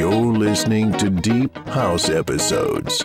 You're listening to Deep House Episodes.